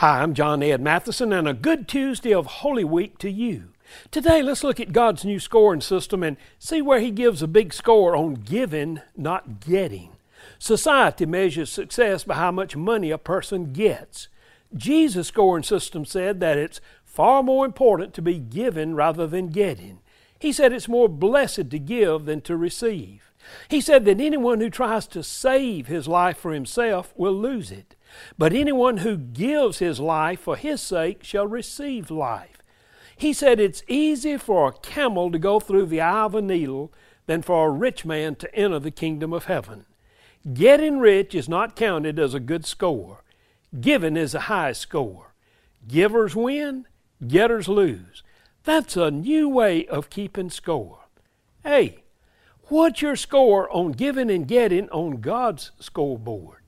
Hi, I'm John Ed Mathison, and a good Tuesday of Holy Week to you. Today, let's look at God's new scoring system and see where He gives a big score on giving, not getting. Society measures success by how much money a person gets. Jesus' scoring system said that it's far more important to be given rather than getting. He said it's more blessed to give than to receive. He said that anyone who tries to save his life for himself will lose it. But anyone who gives his life for his sake shall receive life. He said it's easier for a camel to go through the eye of a needle than for a rich man to enter the kingdom of heaven. Getting rich is not counted as a good score. Giving is a high score. Givers win, getters lose. That's a new way of keeping score. Hey, what's your score on giving and getting on God's scoreboard?